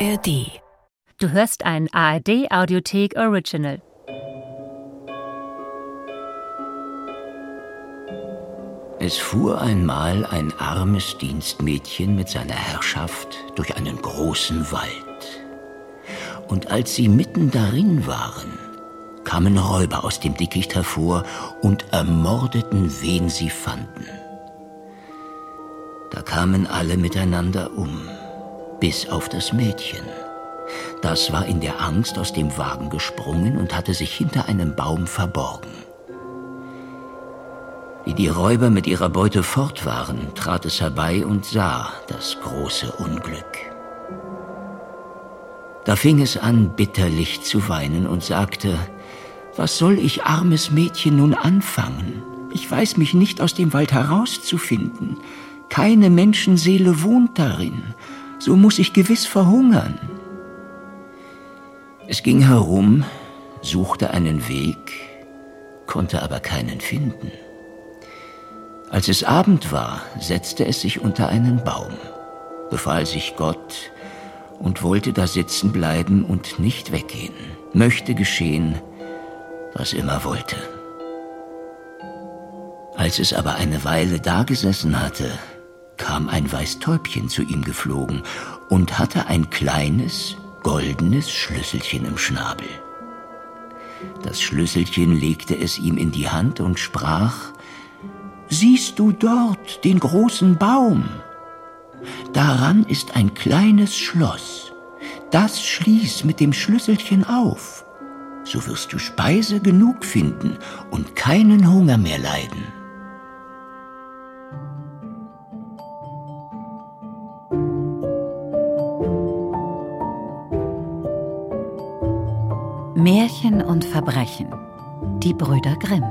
ARD. Du hörst ein ARD Audiothek Original. Es fuhr einmal ein armes Dienstmädchen mit seiner Herrschaft durch einen großen Wald. Und als sie mitten darin waren, kamen Räuber aus dem Dickicht hervor und ermordeten, wen sie fanden. Da kamen alle miteinander um, bis auf das Mädchen. Das war in der Angst aus dem Wagen gesprungen und hatte sich hinter einem Baum verborgen. Wie die Räuber mit ihrer Beute fort waren, trat es herbei und sah das große Unglück. Da fing es an, bitterlich zu weinen und sagte, was soll ich, armes Mädchen, nun anfangen? Ich weiß mich nicht aus dem Wald herauszufinden. Keine Menschenseele wohnt darin. So muss ich gewiss verhungern. Es ging herum, suchte einen Weg, konnte aber keinen finden. Als es Abend war, setzte es sich unter einen Baum, befahl sich Gott und wollte da sitzen bleiben und nicht weggehen, möchte geschehen, was immer wollte. Als es aber eine Weile dagesessen hatte, kam ein Weißtäubchen zu ihm geflogen und hatte ein kleines, goldenes Schlüsselchen im Schnabel. Das Schlüsselchen legte es ihm in die Hand und sprach, Siehst du dort den großen Baum? Daran ist ein kleines Schloss. Das schließ mit dem Schlüsselchen auf. So wirst du Speise genug finden und keinen Hunger mehr leiden. Märchen und Verbrechen. Die Brüder Grimm.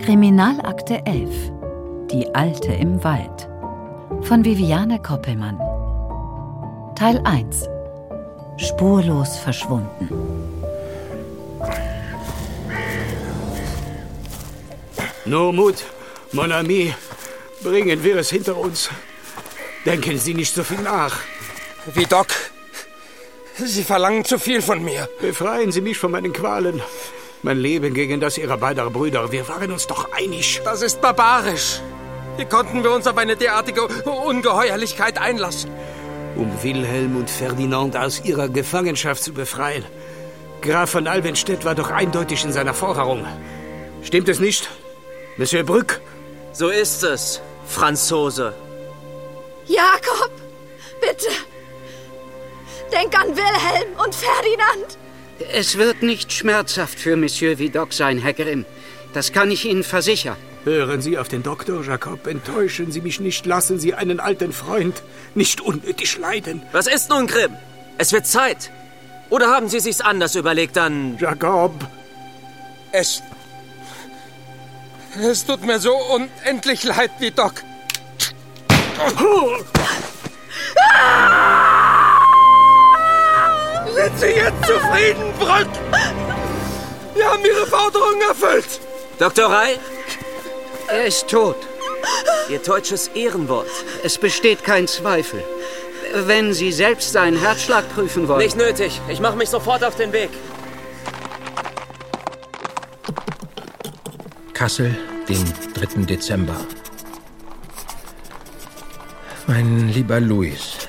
Kriminalakte 11. Die Alte im Wald. Von Viviane Koppelmann. Teil 1. Spurlos verschwunden. No Mut, mon ami, bringen wir es hinter uns. Denken Sie nicht so viel nach. Wie Doc. Sie verlangen zu viel von mir. Befreien Sie mich von meinen Qualen. Mein Leben gegen das Ihrer beider Brüder. Wir waren uns doch einig. Das ist barbarisch. Wie konnten wir uns auf eine derartige Ungeheuerlichkeit einlassen? Um Wilhelm und Ferdinand aus ihrer Gefangenschaft zu befreien. Graf von Alvenstedt war doch eindeutig in seiner Forderung. Stimmt es nicht, Monsieur Brück? So ist es, Franzose. Jakob, bitte. Denk an Wilhelm und Ferdinand. Es wird nicht schmerzhaft für Monsieur Vidocq sein, Herr Grimm. Das kann ich Ihnen versichern. Hören Sie auf den Doktor, Jakob. Enttäuschen Sie mich nicht. Lassen Sie einen alten Freund nicht unnötig leiden. Was ist nun, Grimm? Es wird Zeit. Oder haben Sie sich's anders überlegt, dann... Jakob! Es... Es tut mir so unendlich leid, wie Doc. Sind Sie jetzt zufrieden, Brück? Wir haben Ihre Forderung erfüllt. Dr. Rai, Er ist tot. Ihr deutsches Ehrenwort. Es besteht kein Zweifel. Wenn Sie selbst seinen Herzschlag prüfen wollen. Nicht nötig. Ich mache mich sofort auf den Weg. Kassel, den 3. Dezember. Mein lieber Louis,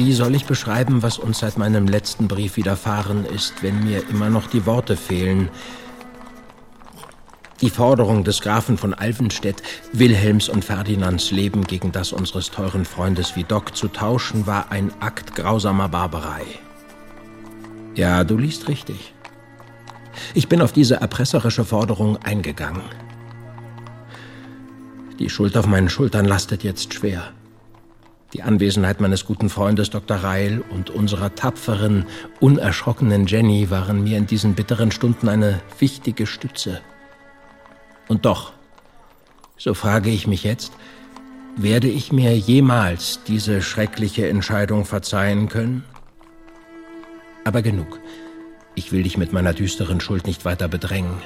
wie soll ich beschreiben, was uns seit meinem letzten Brief widerfahren ist, wenn mir immer noch die Worte fehlen? Die Forderung des Grafen von Alvenstedt, Wilhelms und Ferdinands Leben gegen das unseres teuren Freundes Vidocq zu tauschen, war ein Akt grausamer Barbarei. Ja, du liest richtig. Ich bin auf diese erpresserische Forderung eingegangen. Die Schuld auf meinen Schultern lastet jetzt schwer. Die Anwesenheit meines guten Freundes Dr. Reil und unserer tapferen, unerschrockenen Jenny waren mir in diesen bitteren Stunden eine wichtige Stütze. Und doch, so frage ich mich jetzt, werde ich mir jemals diese schreckliche Entscheidung verzeihen können? Aber genug. Ich will dich mit meiner düsteren Schuld nicht weiter bedrängen.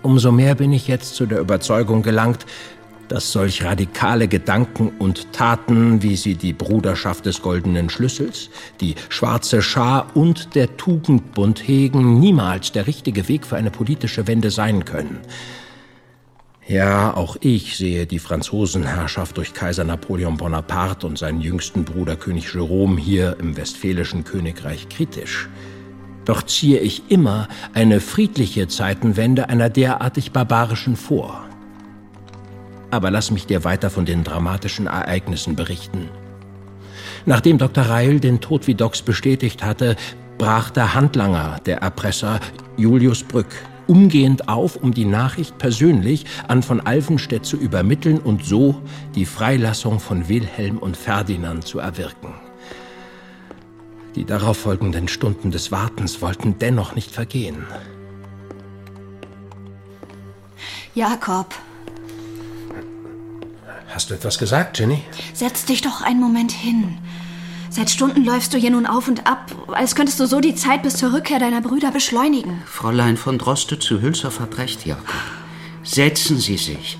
Umso mehr bin ich jetzt zu der Überzeugung gelangt, dass solch radikale Gedanken und Taten, wie sie die Bruderschaft des goldenen Schlüssels, die schwarze Schar und der Tugendbund hegen, niemals der richtige Weg für eine politische Wende sein können. Ja, auch ich sehe die Franzosenherrschaft durch Kaiser Napoleon Bonaparte und seinen jüngsten Bruder König Jerome hier im westfälischen Königreich kritisch. Doch ziehe ich immer eine friedliche Zeitenwende einer derartig barbarischen vor. Aber lass mich dir weiter von den dramatischen Ereignissen berichten. Nachdem Dr. Reil den Tod Vidocs bestätigt hatte, brach der Handlanger, der Erpresser Julius Brück, umgehend auf, um die Nachricht persönlich an von Alvenstedt zu übermitteln und so die Freilassung von Wilhelm und Ferdinand zu erwirken. Die darauffolgenden Stunden des Wartens wollten dennoch nicht vergehen. Jakob. Hast du etwas gesagt, Jenny? Setz dich doch einen Moment hin. Seit Stunden läufst du hier nun auf und ab, als könntest du so die Zeit bis zur Rückkehr deiner Brüder beschleunigen. Fräulein von Droste zu Hülshoff hat recht, Jakob. Setzen Sie sich.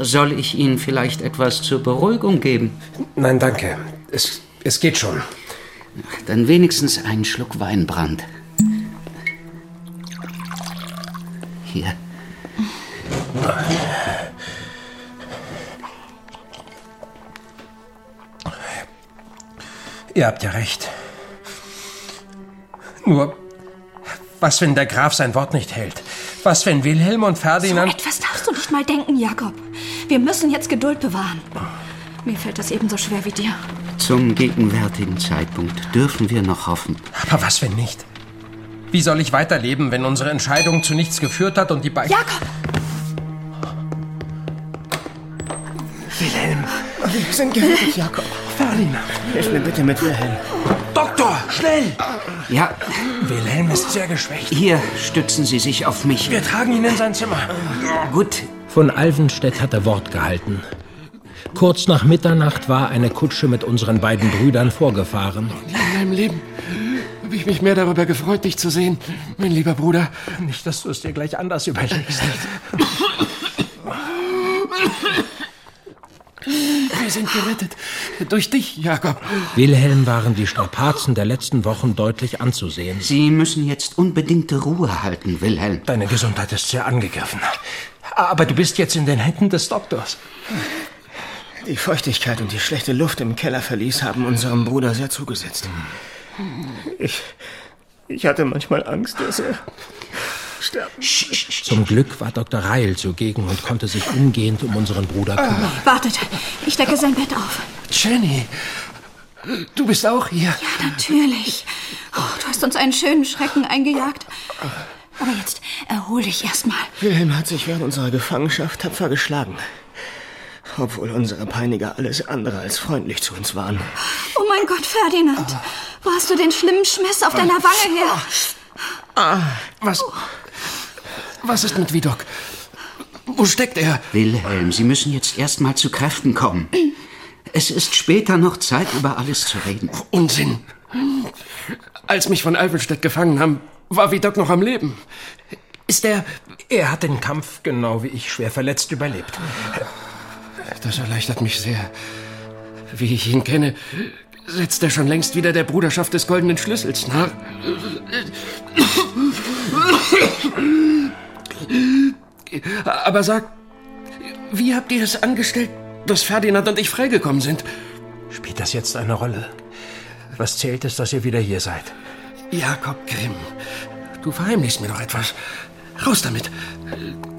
Soll ich Ihnen vielleicht etwas zur Beruhigung geben? Nein, danke. Es, es geht schon. Dann wenigstens einen Schluck Weinbrand. Hier. Ihr habt ja recht. Nur, was, wenn der Graf sein Wort nicht hält? Was, wenn Wilhelm und Ferdinand... So etwas darfst du nicht mal denken, Jakob. Wir müssen jetzt Geduld bewahren. Mir fällt das ebenso schwer wie dir. Zum gegenwärtigen Zeitpunkt dürfen wir noch hoffen. Aber was, wenn nicht? Wie soll ich weiterleben, wenn unsere Entscheidung zu nichts geführt hat und die beiden... Jakob! Wilhelm, wir sind gerettet, Jakob. Ferdinand, hilf mir bitte mit Wilhelm. Doktor, schnell! Ja, Wilhelm ist sehr geschwächt. hier stützen Sie sich auf mich. Wir tragen ihn in sein Zimmer. Gut, Von Alvenstedt hat er Wort gehalten. Kurz nach Mitternacht war eine Kutsche mit unseren beiden Brüdern vorgefahren. In meinem Leben habe ich mich mehr darüber gefreut, dich zu sehen, mein lieber Bruder. Nicht, dass du es dir gleich anders überlegst. Wir sind gerettet. Durch dich, Jakob. Wilhelm waren die Strapazen der letzten Wochen deutlich anzusehen. Sie müssen jetzt unbedingte Ruhe halten, Wilhelm. Deine Gesundheit ist sehr angegriffen. Aber du bist jetzt in den Händen des Doktors. Die Feuchtigkeit und die schlechte Luft im Kellerverlies haben unserem Bruder sehr zugesetzt. Ich, ich hatte manchmal Angst, dass er sterben Zum Glück war Dr. Reil zugegen und konnte sich umgehend um unseren Bruder kümmern. Wartet, ich decke sein Bett auf. Jenny, du bist auch hier. Ja, natürlich. Oh, du hast uns einen schönen Schrecken eingejagt. Aber jetzt erhol dich erstmal. Wilhelm hat sich während unserer Gefangenschaft tapfer geschlagen. Obwohl unsere Peiniger alles andere als freundlich zu uns waren. Oh mein Gott, Ferdinand. Wo hast du den schlimmen Schmiss auf deiner Wange her? Was? Was ist mit Vidok? Wo steckt er? Wilhelm, Sie müssen jetzt erst mal zu Kräften kommen. Es ist später noch Zeit, über alles zu reden. Unsinn. Als mich von Alvenstedt gefangen haben, war Vidok noch am Leben. Ist er. Er hat den Kampf, genau wie ich, schwer verletzt überlebt. Das erleichtert mich sehr. Wie ich ihn kenne, setzt er schon längst wieder der Bruderschaft des Goldenen Schlüssels nach. Aber sag, wie habt ihr es angestellt, dass Ferdinand und ich freigekommen sind? Spielt das jetzt eine Rolle? Was zählt es, dass ihr wieder hier seid? Jakob Grimm, du verheimlichst mir noch etwas. Raus damit.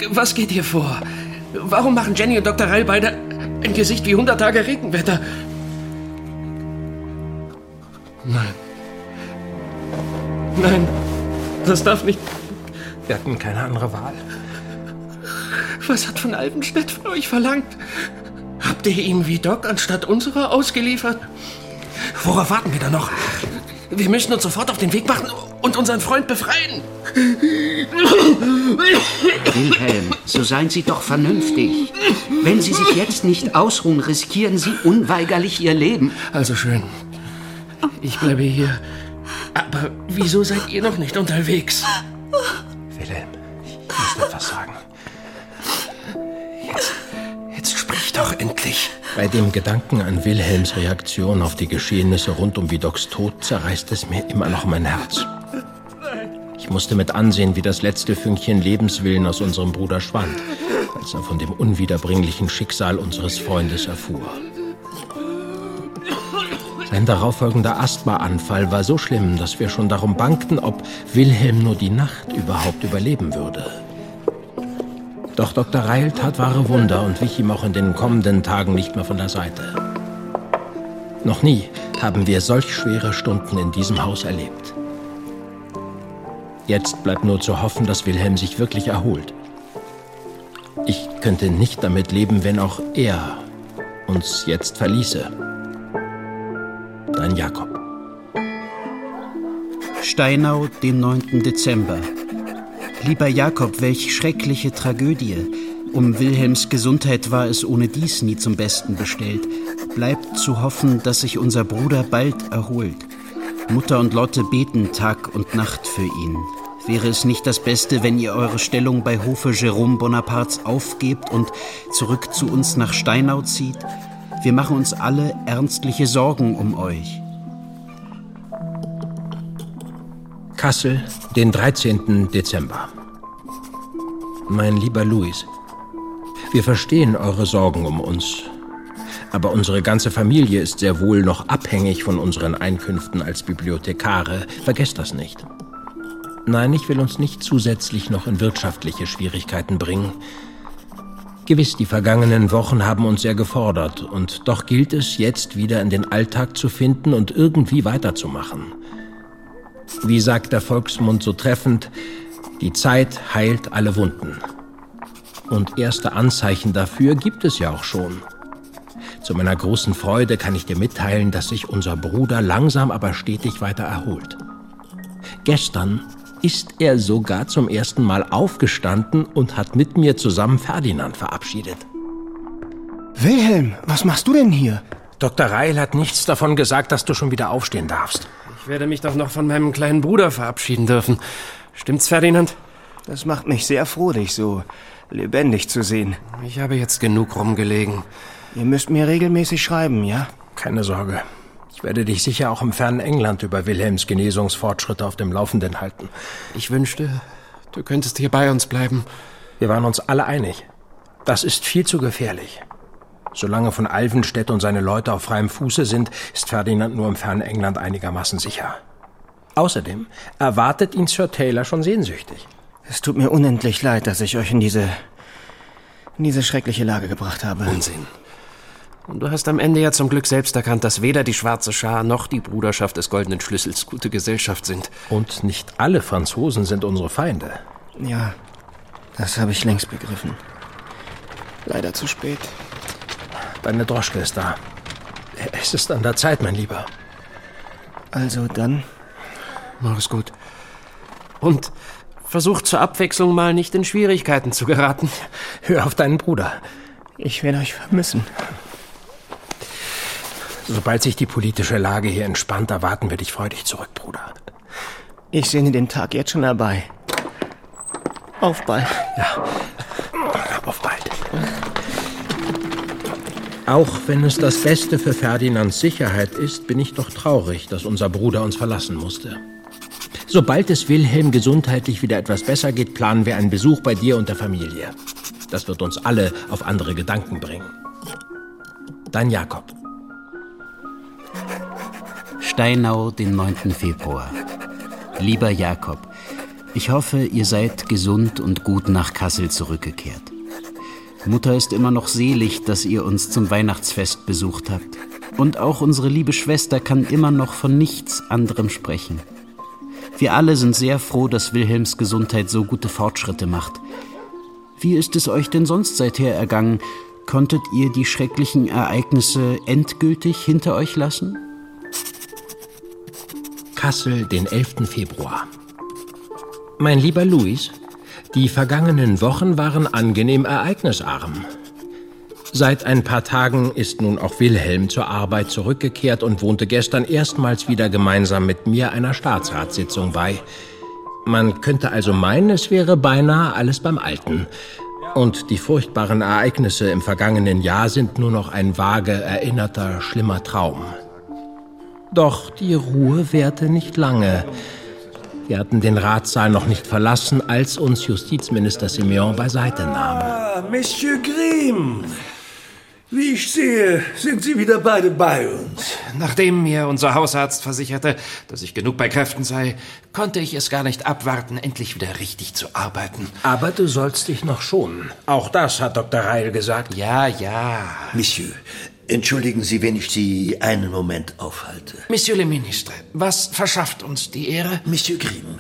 Was geht hier vor? Warum machen Jenny und Dr. Reil beide ein Gesicht wie 100 Tage Regenwetter? Nein. Nein, das darf nicht. Wir hatten keine andere Wahl. Was hat von Alvenstedt von euch verlangt? Habt ihr ihm wie Doc anstatt unserer ausgeliefert? Worauf warten wir da noch? Wir müssen uns sofort auf den Weg machen und unseren Freund befreien. Wilhelm, so seien Sie doch vernünftig. Wenn Sie sich jetzt nicht ausruhen, riskieren Sie unweigerlich Ihr Leben. Also schön. Ich bleibe hier. Aber wieso seid ihr noch nicht unterwegs? Wilhelm, ich muss etwas sagen. Jetzt sprich dich. Bei dem Gedanken an Wilhelms Reaktion auf die Geschehnisse rund um Vidocs Tod zerreißt es mir immer noch mein Herz. Ich musste mit ansehen, wie das letzte Fünkchen Lebenswillen aus unserem Bruder schwand, als er von dem unwiederbringlichen Schicksal unseres Freundes erfuhr. Sein darauffolgender Asthmaanfall war so schlimm, dass wir schon darum bangten, ob Wilhelm nur die Nacht überhaupt überleben würde. Doch Dr. Reil tat wahre Wunder und wich ihm auch in den kommenden Tagen nicht mehr von der Seite. Noch nie haben wir solch schwere Stunden in diesem Haus erlebt. Jetzt bleibt nur zu hoffen, dass Wilhelm sich wirklich erholt. Ich könnte nicht damit leben, wenn auch er uns jetzt verließe. Dein Jakob. Steinau, den 9. Dezember. Lieber Jakob, welch schreckliche Tragödie. Um Wilhelms Gesundheit war es ohne dies nie zum Besten bestellt. Bleibt zu hoffen, dass sich unser Bruder bald erholt. Mutter und Lotte beten Tag und Nacht für ihn. Wäre es nicht das Beste, wenn ihr eure Stellung bei Hofe Jerome Bonapartes aufgebt und zurück zu uns nach Steinau zieht? Wir machen uns alle ernstliche Sorgen um euch. Kassel, den 13. Dezember. Mein lieber Louis, wir verstehen eure Sorgen um uns, aber unsere ganze Familie ist sehr wohl noch abhängig von unseren Einkünften als Bibliothekare. Vergesst das nicht. Nein, ich will uns nicht zusätzlich noch in wirtschaftliche Schwierigkeiten bringen. Gewiss, die vergangenen Wochen haben uns sehr gefordert, und doch gilt es, jetzt wieder in den Alltag zu finden und irgendwie weiterzumachen. Wie sagt der Volksmund so treffend, die Zeit heilt alle Wunden. Und erste Anzeichen dafür gibt es ja auch schon. Zu meiner großen Freude kann ich dir mitteilen, dass sich unser Bruder langsam aber stetig weiter erholt. Gestern ist er sogar zum ersten Mal aufgestanden und hat mit mir zusammen Ferdinand verabschiedet. Wilhelm, was machst du denn hier? Dr. Reil hat nichts davon gesagt, dass du schon wieder aufstehen darfst. Ich werde mich doch noch von meinem kleinen Bruder verabschieden dürfen. Stimmt's, Ferdinand? Das macht mich sehr froh, dich so lebendig zu sehen. Ich habe jetzt genug rumgelegen. Ihr müsst mir regelmäßig schreiben, ja? Keine Sorge. Ich werde dich sicher auch im fernen England über Wilhelms Genesungsfortschritte auf dem Laufenden halten. Ich wünschte, du könntest hier bei uns bleiben. Wir waren uns alle einig. Das ist viel zu gefährlich. Solange von Alvenstedt und seine Leute auf freiem Fuße sind, ist Ferdinand nur im fernen England einigermaßen sicher. Außerdem erwartet ihn Sir Taylor schon sehnsüchtig. Es tut mir unendlich leid, dass ich euch in diese in diese schreckliche Lage gebracht habe. Unsinn. Und du hast am Ende ja zum Glück selbst erkannt, dass weder die Schwarze Schar noch die Bruderschaft des Goldenen Schlüssels gute Gesellschaft sind. Und nicht alle Franzosen sind unsere Feinde. Ja, das habe ich längst begriffen. Leider zu spät. Deine Droschke ist da. Es ist an der Zeit, mein Lieber. Also dann. Mach es gut. Und versuch zur Abwechslung mal nicht in Schwierigkeiten zu geraten. Hör auf deinen Bruder. Ich werde euch vermissen. Sobald sich die politische Lage hier entspannt, erwarten wir dich freudig zurück, Bruder. Ich sehne den Tag jetzt schon herbei. Auf bald. Ja, auf bald. Auch wenn es das Beste für Ferdinands Sicherheit ist, bin ich doch traurig, dass unser Bruder uns verlassen musste. Sobald es Wilhelm gesundheitlich wieder etwas besser geht, planen wir einen Besuch bei dir und der Familie. Das wird uns alle auf andere Gedanken bringen. Dein Jakob. Steinau, den 9. Februar. Lieber Jakob, ich hoffe, ihr seid gesund und gut nach Kassel zurückgekehrt. Mutter ist immer noch selig, dass ihr uns zum Weihnachtsfest besucht habt. Und auch unsere liebe Schwester kann immer noch von nichts anderem sprechen. Wir alle sind sehr froh, dass Wilhelms Gesundheit so gute Fortschritte macht. Wie ist es euch denn sonst seither ergangen? Konntet ihr die schrecklichen Ereignisse endgültig hinter euch lassen? Kassel, den 11. Februar. Mein lieber Louis, die vergangenen Wochen waren angenehm ereignisarm. Seit ein paar Tagen ist nun auch Wilhelm zur Arbeit zurückgekehrt und wohnte gestern erstmals wieder gemeinsam mit mir einer Staatsratssitzung bei. Man könnte also meinen, es wäre beinahe alles beim Alten. Und die furchtbaren Ereignisse im vergangenen Jahr sind nur noch ein vage erinnerter, schlimmer Traum. Doch die Ruhe währte nicht lange. Wir hatten den Ratssaal noch nicht verlassen, als uns Justizminister Simeon beiseite nahm. Ah, Monsieur Grimm. Wie ich sehe, sind Sie wieder beide bei uns. Nachdem mir unser Hausarzt versicherte, dass ich genug bei Kräften sei, konnte ich es gar nicht abwarten, endlich wieder richtig zu arbeiten. Aber du sollst dich noch schonen. Auch das hat Dr. Reil gesagt. Ja, ja. Monsieur, entschuldigen Sie, wenn ich Sie einen Moment aufhalte. Monsieur le Ministre, was verschafft uns die Ehre? Monsieur Grimm,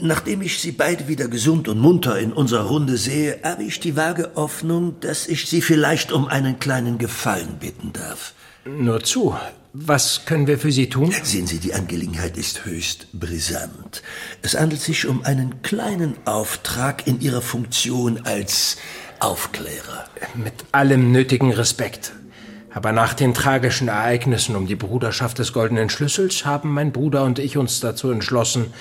Nachdem ich Sie beide wieder gesund und munter in unserer Runde sehe, habe ich die vage Hoffnung, dass ich Sie vielleicht um einen kleinen Gefallen bitten darf. Nur zu. Was können wir für Sie tun? Sehen Sie, die Angelegenheit ist höchst brisant. Es handelt sich um einen kleinen Auftrag in Ihrer Funktion als Aufklärer. Mit allem nötigen Respekt. Aber nach den tragischen Ereignissen um die Bruderschaft des Goldenen Schlüssels haben mein Bruder und ich uns dazu entschlossen,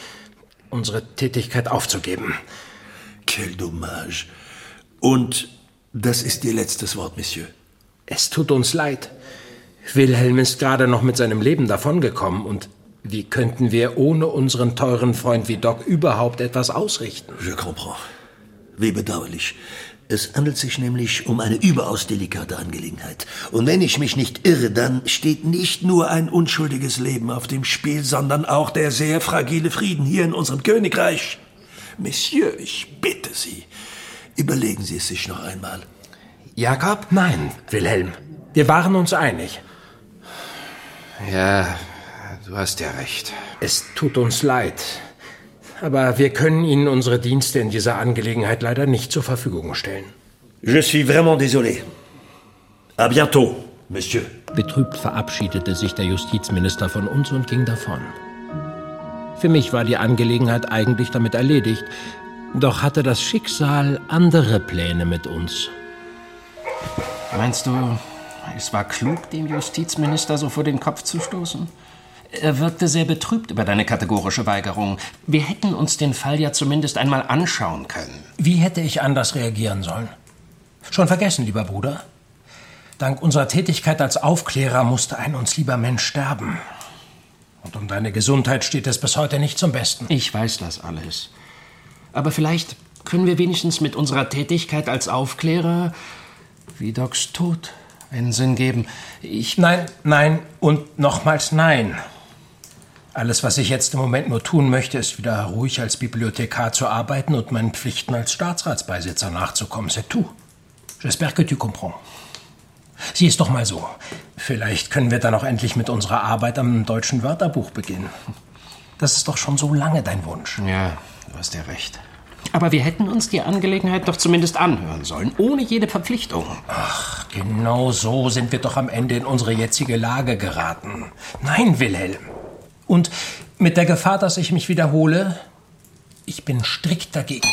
unsere Tätigkeit aufzugeben. Quel dommage. Und das ist Ihr letztes Wort, Monsieur. Es tut uns leid. Wilhelm ist gerade noch mit seinem Leben davongekommen und wie könnten wir ohne unseren teuren Freund wie Doc überhaupt etwas ausrichten? Je comprends. Wie bedauerlich. Es handelt sich nämlich um eine überaus delikate Angelegenheit. Und wenn ich mich nicht irre, dann steht nicht nur ein unschuldiges Leben auf dem Spiel, sondern auch der sehr fragile Frieden hier in unserem Königreich. Monsieur, ich bitte Sie, überlegen Sie es sich noch einmal. Jakob? Nein, Wilhelm. Wir waren uns einig. Ja, du hast ja recht. Es tut uns leid. Aber wir können Ihnen unsere Dienste in dieser Angelegenheit leider nicht zur Verfügung stellen. Je suis vraiment désolé. À bientôt, Monsieur. Betrübt verabschiedete sich der Justizminister von uns und ging davon. Für mich war die Angelegenheit eigentlich damit erledigt, doch hatte das Schicksal andere Pläne mit uns. Meinst du, es war klug, dem Justizminister so vor den Kopf zu stoßen? Er wirkte sehr betrübt über deine kategorische Weigerung. Wir hätten uns den Fall ja zumindest einmal anschauen können. Wie hätte ich anders reagieren sollen? Schon vergessen, lieber Bruder. Dank unserer Tätigkeit als Aufklärer musste ein uns lieber Mensch sterben. Und um deine Gesundheit steht es bis heute nicht zum Besten. Ich weiß das alles. Aber vielleicht können wir wenigstens mit unserer Tätigkeit als Aufklärer wie Docs Tod einen Sinn geben. Ich. Nein, nein und nochmals nein. Alles, was ich jetzt im Moment nur tun möchte, ist wieder ruhig als Bibliothekar zu arbeiten und meinen Pflichten als Staatsratsbeisitzer nachzukommen. C'est tout. J'espère que tu comprends. Sieh es doch mal so. Vielleicht können wir dann auch endlich mit unserer Arbeit am deutschen Wörterbuch beginnen. Das ist doch schon so lange dein Wunsch. Ja, du hast ja recht. Aber wir hätten uns die Angelegenheit doch zumindest anhören sollen, ohne jede Verpflichtung. Ach, genau so sind wir doch am Ende in unsere jetzige Lage geraten. Nein, Wilhelm. Und mit der Gefahr, dass ich mich wiederhole, ich bin strikt dagegen.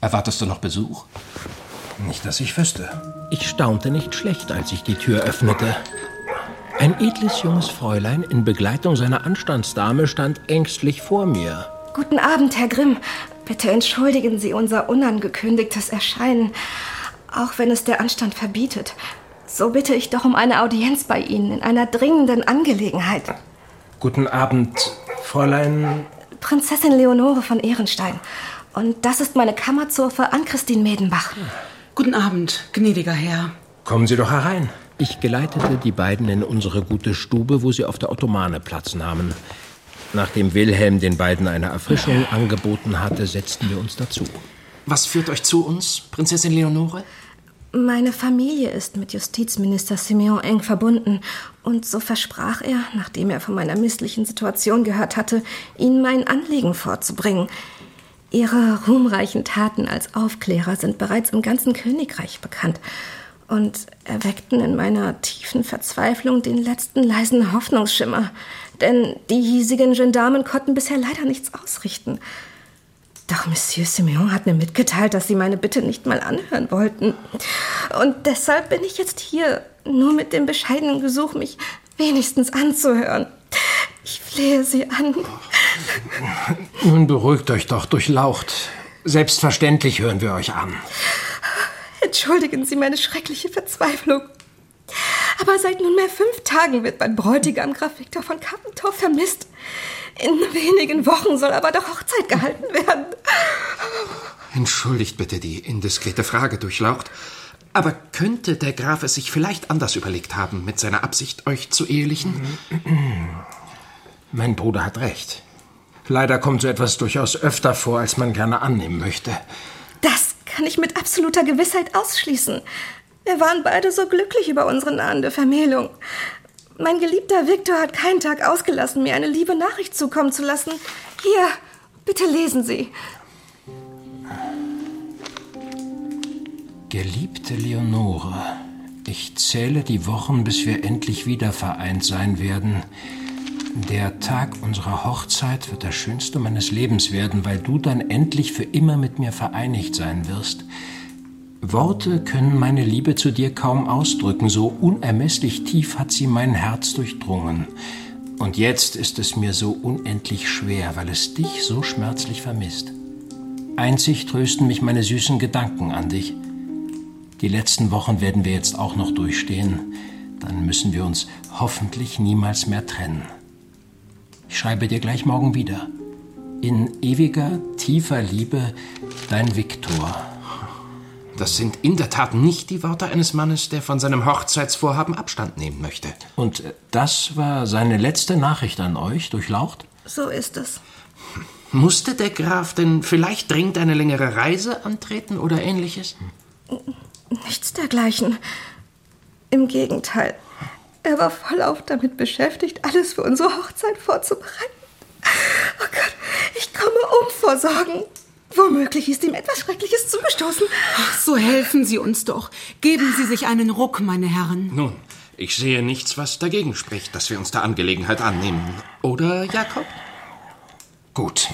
Erwartest du noch Besuch? Nicht, dass ich wüsste. Ich staunte nicht schlecht, als ich die Tür öffnete. Ein edles junges Fräulein in Begleitung seiner Anstandsdame stand ängstlich vor mir. Guten Abend, Herr Grimm. Bitte entschuldigen Sie unser unangekündigtes Erscheinen, auch wenn es der Anstand verbietet. So bitte ich doch um eine Audienz bei Ihnen in einer dringenden Angelegenheit. Guten Abend, Fräulein. Prinzessin Leonore von Ehrenstein. Und das ist meine Kammerzofe an Christine Medenbach. Guten Abend, gnädiger Herr. Kommen Sie doch herein. Ich geleitete die beiden in unsere gute Stube, wo sie auf der Ottomane Platz nahmen. Nachdem Wilhelm den beiden eine Erfrischung angeboten hatte, setzten wir uns dazu. Was führt euch zu uns, Prinzessin Leonore? Meine Familie ist mit Justizminister Simeon eng verbunden. Und so versprach er, nachdem er von meiner misslichen Situation gehört hatte, Ihnen mein Anliegen vorzubringen. Ihre ruhmreichen Taten als Aufklärer sind bereits im ganzen Königreich bekannt und erweckten in meiner tiefen Verzweiflung den letzten leisen Hoffnungsschimmer. Denn die hiesigen Gendarmen konnten bisher leider nichts ausrichten. Doch Monsieur Simeon hat mir mitgeteilt, dass Sie meine Bitte nicht mal anhören wollten. Und deshalb bin ich jetzt hier, nur mit dem bescheidenen Gesuch, mich wenigstens anzuhören. Ich flehe Sie an. Nun beruhigt euch doch, durchlaucht. Selbstverständlich hören wir euch an. Entschuldigen Sie meine schreckliche Verzweiflung. Aber seit nunmehr fünf Tagen wird mein Bräutigam Graf Viktor von Kappentorf vermisst. In wenigen Wochen soll aber doch Hochzeit gehalten werden. Entschuldigt bitte die indiskrete Frage, Durchlaucht. Aber könnte der Graf es sich vielleicht anders überlegt haben mit seiner Absicht, euch zu ehelichen? Mein Bruder hat recht. Leider kommt so etwas durchaus öfter vor, als man gerne annehmen möchte. Das kann ich mit absoluter Gewissheit ausschließen. Wir waren beide so glücklich über unsere nahende Vermählung. Mein geliebter Viktor hat keinen Tag ausgelassen, mir eine liebe Nachricht zukommen zu lassen. Hier, bitte lesen Sie. Geliebte Leonore, ich zähle die Wochen, bis wir endlich wieder vereint sein werden. Der Tag unserer Hochzeit wird der schönste meines Lebens werden, weil du dann endlich für immer mit mir vereinigt sein wirst. Worte können meine Liebe zu dir kaum ausdrücken, so unermesslich tief hat sie mein Herz durchdrungen. Und jetzt ist es mir so unendlich schwer, weil es dich so schmerzlich vermisst. Einzig trösten mich meine süßen Gedanken an dich. Die letzten Wochen werden wir jetzt auch noch durchstehen. Dann müssen wir uns hoffentlich niemals mehr trennen. Ich schreibe dir gleich morgen wieder. In ewiger, tiefer Liebe, dein Viktor. Das sind in der Tat nicht die Worte eines Mannes, der von seinem Hochzeitsvorhaben Abstand nehmen möchte. Und äh, das war seine letzte Nachricht an euch, durchlaucht? So ist es. Musste der Graf denn vielleicht dringend eine längere Reise antreten oder ähnliches? Nichts dergleichen. Im Gegenteil. Er war vollauf damit beschäftigt, alles für unsere Hochzeit vorzubereiten. Oh Gott, ich komme um vor Sorgen. Womöglich ist ihm etwas Schreckliches zugestoßen. Ach, so helfen Sie uns doch. Geben Sie sich einen Ruck, meine Herren. Nun, ich sehe nichts, was dagegen spricht, dass wir uns der Angelegenheit annehmen. Oder, Jakob? Gut.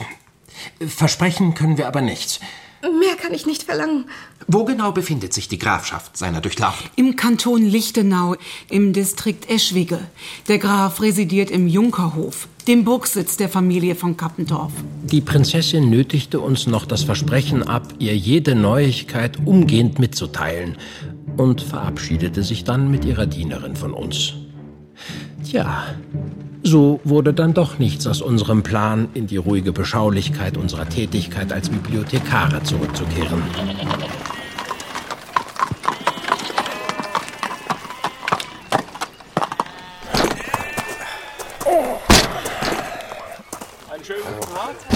Versprechen können wir aber nichts. Mehr kann ich nicht verlangen. Wo genau befindet sich die Grafschaft seiner Durchlaucht? Im Kanton Lichtenau, im Distrikt Eschwige. Der Graf residiert im Junkerhof, dem Burgsitz der Familie von Kappendorf. Die Prinzessin nötigte uns noch das Versprechen ab, ihr jede Neuigkeit umgehend mitzuteilen und verabschiedete sich dann mit ihrer Dienerin von uns. Tja, so wurde dann doch nichts aus unserem Plan, in die ruhige Beschaulichkeit unserer Tätigkeit als Bibliothekare zurückzukehren.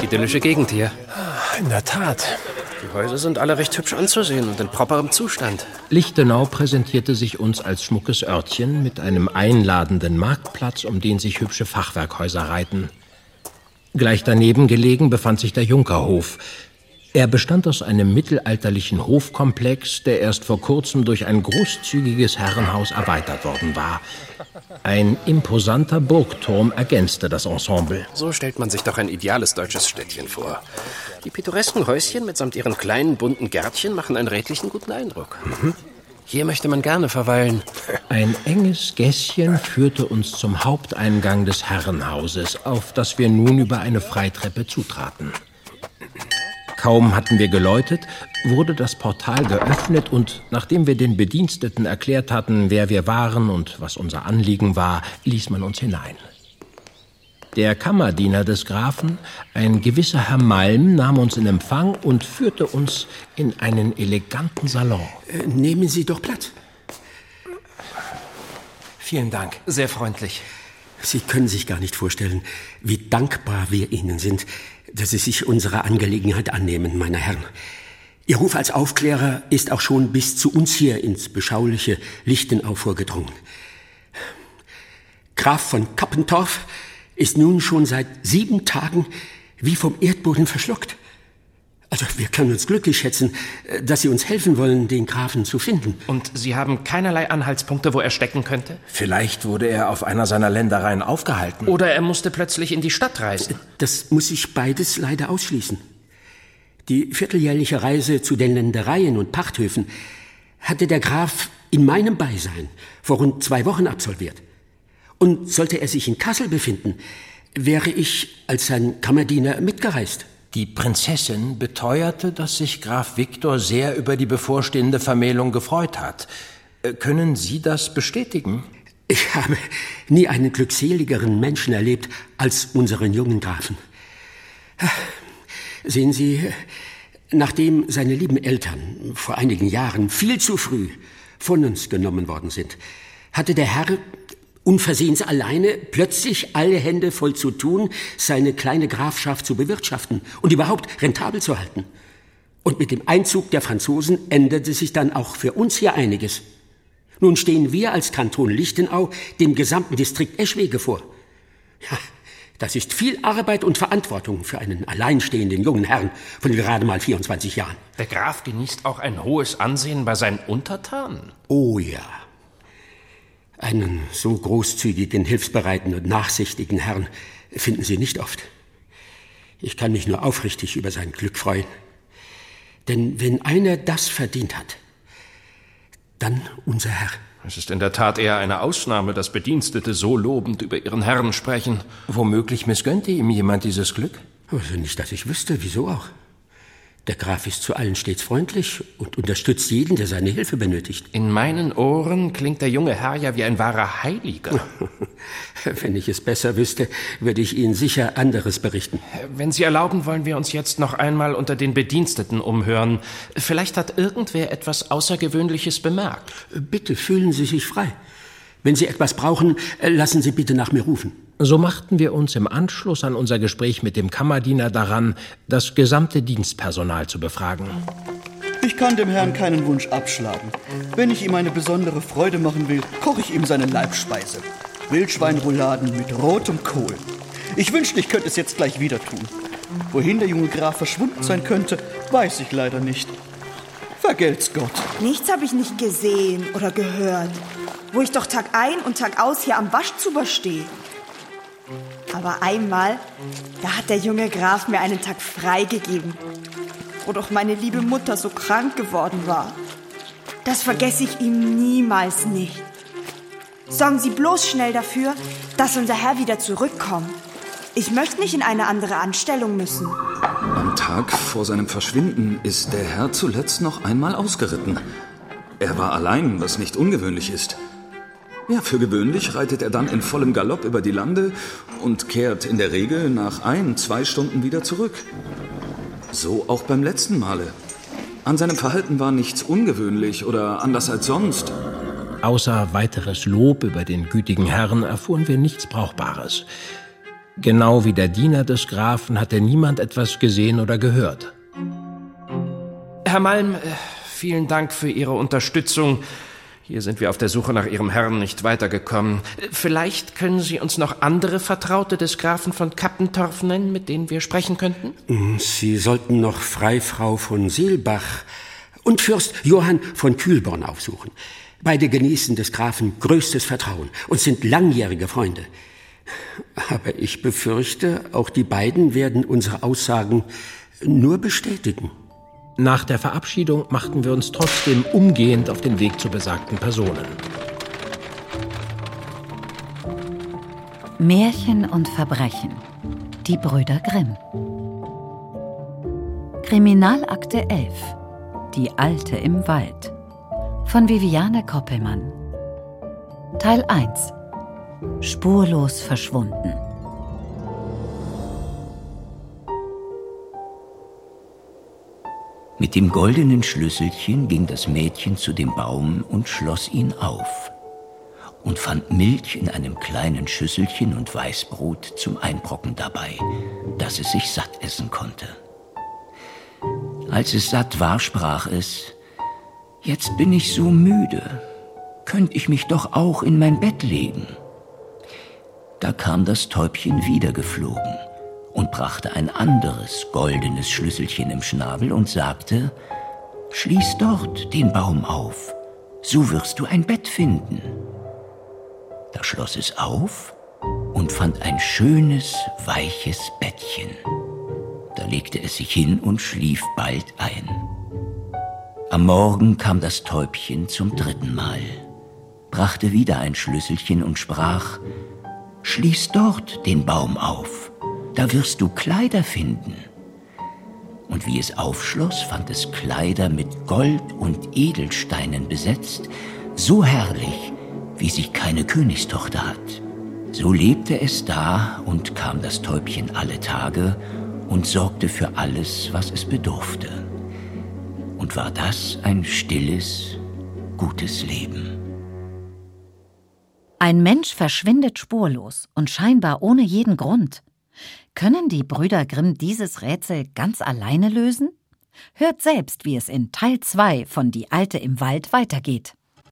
Idyllische Gegend hier. In der Tat. Die Häuser sind alle recht hübsch anzusehen und in properem Zustand. Lichtenau präsentierte sich uns als schmuckes Örtchen mit einem einladenden Marktplatz, um den sich hübsche Fachwerkhäuser reihten. Gleich daneben gelegen befand sich der Junkerhof. Er bestand aus einem mittelalterlichen Hofkomplex, der erst vor kurzem durch ein großzügiges Herrenhaus erweitert worden war. Ein imposanter Burgturm ergänzte das Ensemble. So stellt man sich doch ein ideales deutsches Städtchen vor. Die pittoresken Häuschen mitsamt ihren kleinen bunten Gärtchen machen einen redlichen guten Eindruck. Mhm. Hier möchte man gerne verweilen. Ein enges Gässchen führte uns zum Haupteingang des Herrenhauses, auf das wir nun über eine Freitreppe zutraten. Kaum hatten wir geläutet, wurde das Portal geöffnet und nachdem wir den Bediensteten erklärt hatten, wer wir waren und was unser Anliegen war, ließ man uns hinein. Der Kammerdiener des Grafen, ein gewisser Herr Malm, nahm uns in Empfang und führte uns in einen eleganten Salon. Äh, nehmen Sie doch Platz. Vielen Dank. Sehr freundlich. Sie können sich gar nicht vorstellen, wie dankbar wir Ihnen sind, dass Sie sich unserer Angelegenheit annehmen, meine Herren. Ihr Ruf als Aufklärer ist auch schon bis zu uns hier ins beschauliche Lichtenau vorgedrungen. Graf von Kappentorf ist nun schon seit sieben Tagen wie vom Erdboden verschluckt. Also wir können uns glücklich schätzen, dass Sie uns helfen wollen, den Grafen zu finden. Und Sie haben keinerlei Anhaltspunkte, wo er stecken könnte? Vielleicht wurde er auf einer seiner Ländereien aufgehalten. Oder er musste plötzlich in die Stadt reisen. Das muss ich beides leider ausschließen. Die vierteljährliche Reise zu den Ländereien und Pachthöfen hatte der Graf in meinem Beisein vor rund zwei Wochen absolviert. Und sollte er sich in Kassel befinden, wäre ich als sein Kammerdiener mitgereist. Die Prinzessin beteuerte, dass sich Graf Viktor sehr über die bevorstehende Vermählung gefreut hat. Äh, können Sie das bestätigen? Ich habe nie einen glückseligeren Menschen erlebt als unseren jungen Grafen. Sehen Sie, nachdem seine lieben Eltern vor einigen Jahren viel zu früh von uns genommen worden sind, hatte der Herr unversehens alleine plötzlich alle Hände voll zu tun, seine kleine Grafschaft zu bewirtschaften und überhaupt rentabel zu halten. Und mit dem Einzug der Franzosen änderte sich dann auch für uns hier einiges. Nun stehen wir als Kanton Lichtenau dem gesamten Distrikt Eschwege vor. Ja, das ist viel Arbeit und Verantwortung für einen alleinstehenden jungen Herrn von gerade mal 24 Jahren. Der Graf genießt auch ein hohes Ansehen bei seinen Untertanen. Oh ja. Einen so großzügigen, hilfsbereiten und nachsichtigen Herrn finden Sie nicht oft. Ich kann mich nur aufrichtig über sein Glück freuen. Denn wenn einer das verdient hat, dann unser Herr. Es ist in der Tat eher eine Ausnahme, dass Bedienstete so lobend über ihren Herrn sprechen. Womöglich missgönnte ihm jemand dieses Glück? Also nicht, dass ich wüsste, wieso auch. Der Graf ist zu allen stets freundlich und unterstützt jeden, der seine Hilfe benötigt. In meinen Ohren klingt der junge Herr ja wie ein wahrer Heiliger. Wenn ich es besser wüsste, würde ich Ihnen sicher anderes berichten. Wenn Sie erlauben, wollen wir uns jetzt noch einmal unter den Bediensteten umhören. Vielleicht hat irgendwer etwas Außergewöhnliches bemerkt. Bitte fühlen Sie sich frei. Wenn Sie etwas brauchen, lassen Sie bitte nach mir rufen. So machten wir uns im Anschluss an unser Gespräch mit dem Kammerdiener daran, das gesamte Dienstpersonal zu befragen. Ich kann dem Herrn keinen Wunsch abschlagen. Wenn ich ihm eine besondere Freude machen will, koche ich ihm seine Leibspeise. Wildschweinrouladen mit rotem Kohl. Ich wünschte, ich könnte es jetzt gleich wieder tun. Wohin der junge Graf verschwunden sein könnte, weiß ich leider nicht. Vergelt's Gott. Nichts habe ich nicht gesehen oder gehört, wo ich doch Tag ein und Tag aus hier am Waschzuber stehe. Aber einmal, da hat der junge Graf mir einen Tag freigegeben, wo doch meine liebe Mutter so krank geworden war. Das vergesse ich ihm niemals nicht. Sorgen Sie bloß schnell dafür, dass unser Herr wieder zurückkommt. Ich möchte nicht in eine andere Anstellung müssen. Am Tag vor seinem Verschwinden ist der Herr zuletzt noch einmal ausgeritten. Er war allein, was nicht ungewöhnlich ist. Ja, für gewöhnlich reitet er dann in vollem Galopp über die Lande und kehrt in der Regel nach ein, zwei Stunden wieder zurück. So auch beim letzten Male. An seinem Verhalten war nichts ungewöhnlich oder anders als sonst. Außer weiteres Lob über den gütigen Herrn erfuhren wir nichts Brauchbares. Genau wie der Diener des Grafen hatte niemand etwas gesehen oder gehört. Herr Malm, äh, vielen Dank für Ihre Unterstützung. Hier sind wir auf der Suche nach Ihrem Herrn nicht weitergekommen. Vielleicht können Sie uns noch andere Vertraute des Grafen von Kappentorf nennen, mit denen wir sprechen könnten? Mm, Sie sollten noch Freifrau von Seelbach und Fürst Johann von Kühlborn aufsuchen. Beide genießen des Grafen größtes Vertrauen und sind langjährige Freunde. Aber ich befürchte, auch die beiden werden unsere Aussagen nur bestätigen. Nach der Verabschiedung machten wir uns trotzdem umgehend auf den Weg zu besagten Personen. Märchen und Verbrechen. Die Brüder Grimm. Kriminalakte 11. Die Alte im Wald. Von Viviane Koppelmann. Teil 1. Spurlos verschwunden. Mit dem goldenen Schlüsselchen ging das Mädchen zu dem Baum und schloss ihn auf und fand Milch in einem kleinen Schüsselchen und Weißbrot zum Einbrocken dabei, dass es sich satt essen konnte. Als es satt war, sprach es, Jetzt bin ich so müde, könnt ich mich doch auch in mein Bett legen. Da kam das Täubchen wieder geflogen und brachte ein anderes goldenes Schlüsselchen im Schnabel und sagte, Schließ dort den Baum auf, so wirst du ein Bett finden. Da schloss es auf und fand ein schönes, weiches Bettchen. Da legte es sich hin und schlief bald ein. Am Morgen kam das Täubchen zum dritten Mal, brachte wieder ein Schlüsselchen und sprach, Schließ dort den Baum auf da wirst du Kleider finden. Und wie es aufschloss, fand es Kleider mit Gold und Edelsteinen besetzt, so herrlich, wie sie keine Königstochter hat. So lebte es da und kam das Täubchen alle Tage und sorgte für alles, was es bedurfte. Und war das ein stilles, gutes Leben. Ein Mensch verschwindet spurlos und scheinbar ohne jeden Grund. Können die Brüder Grimm dieses Rätsel ganz alleine lösen? Hört selbst, wie es in Teil 2 von Die Alte im Wald weitergeht.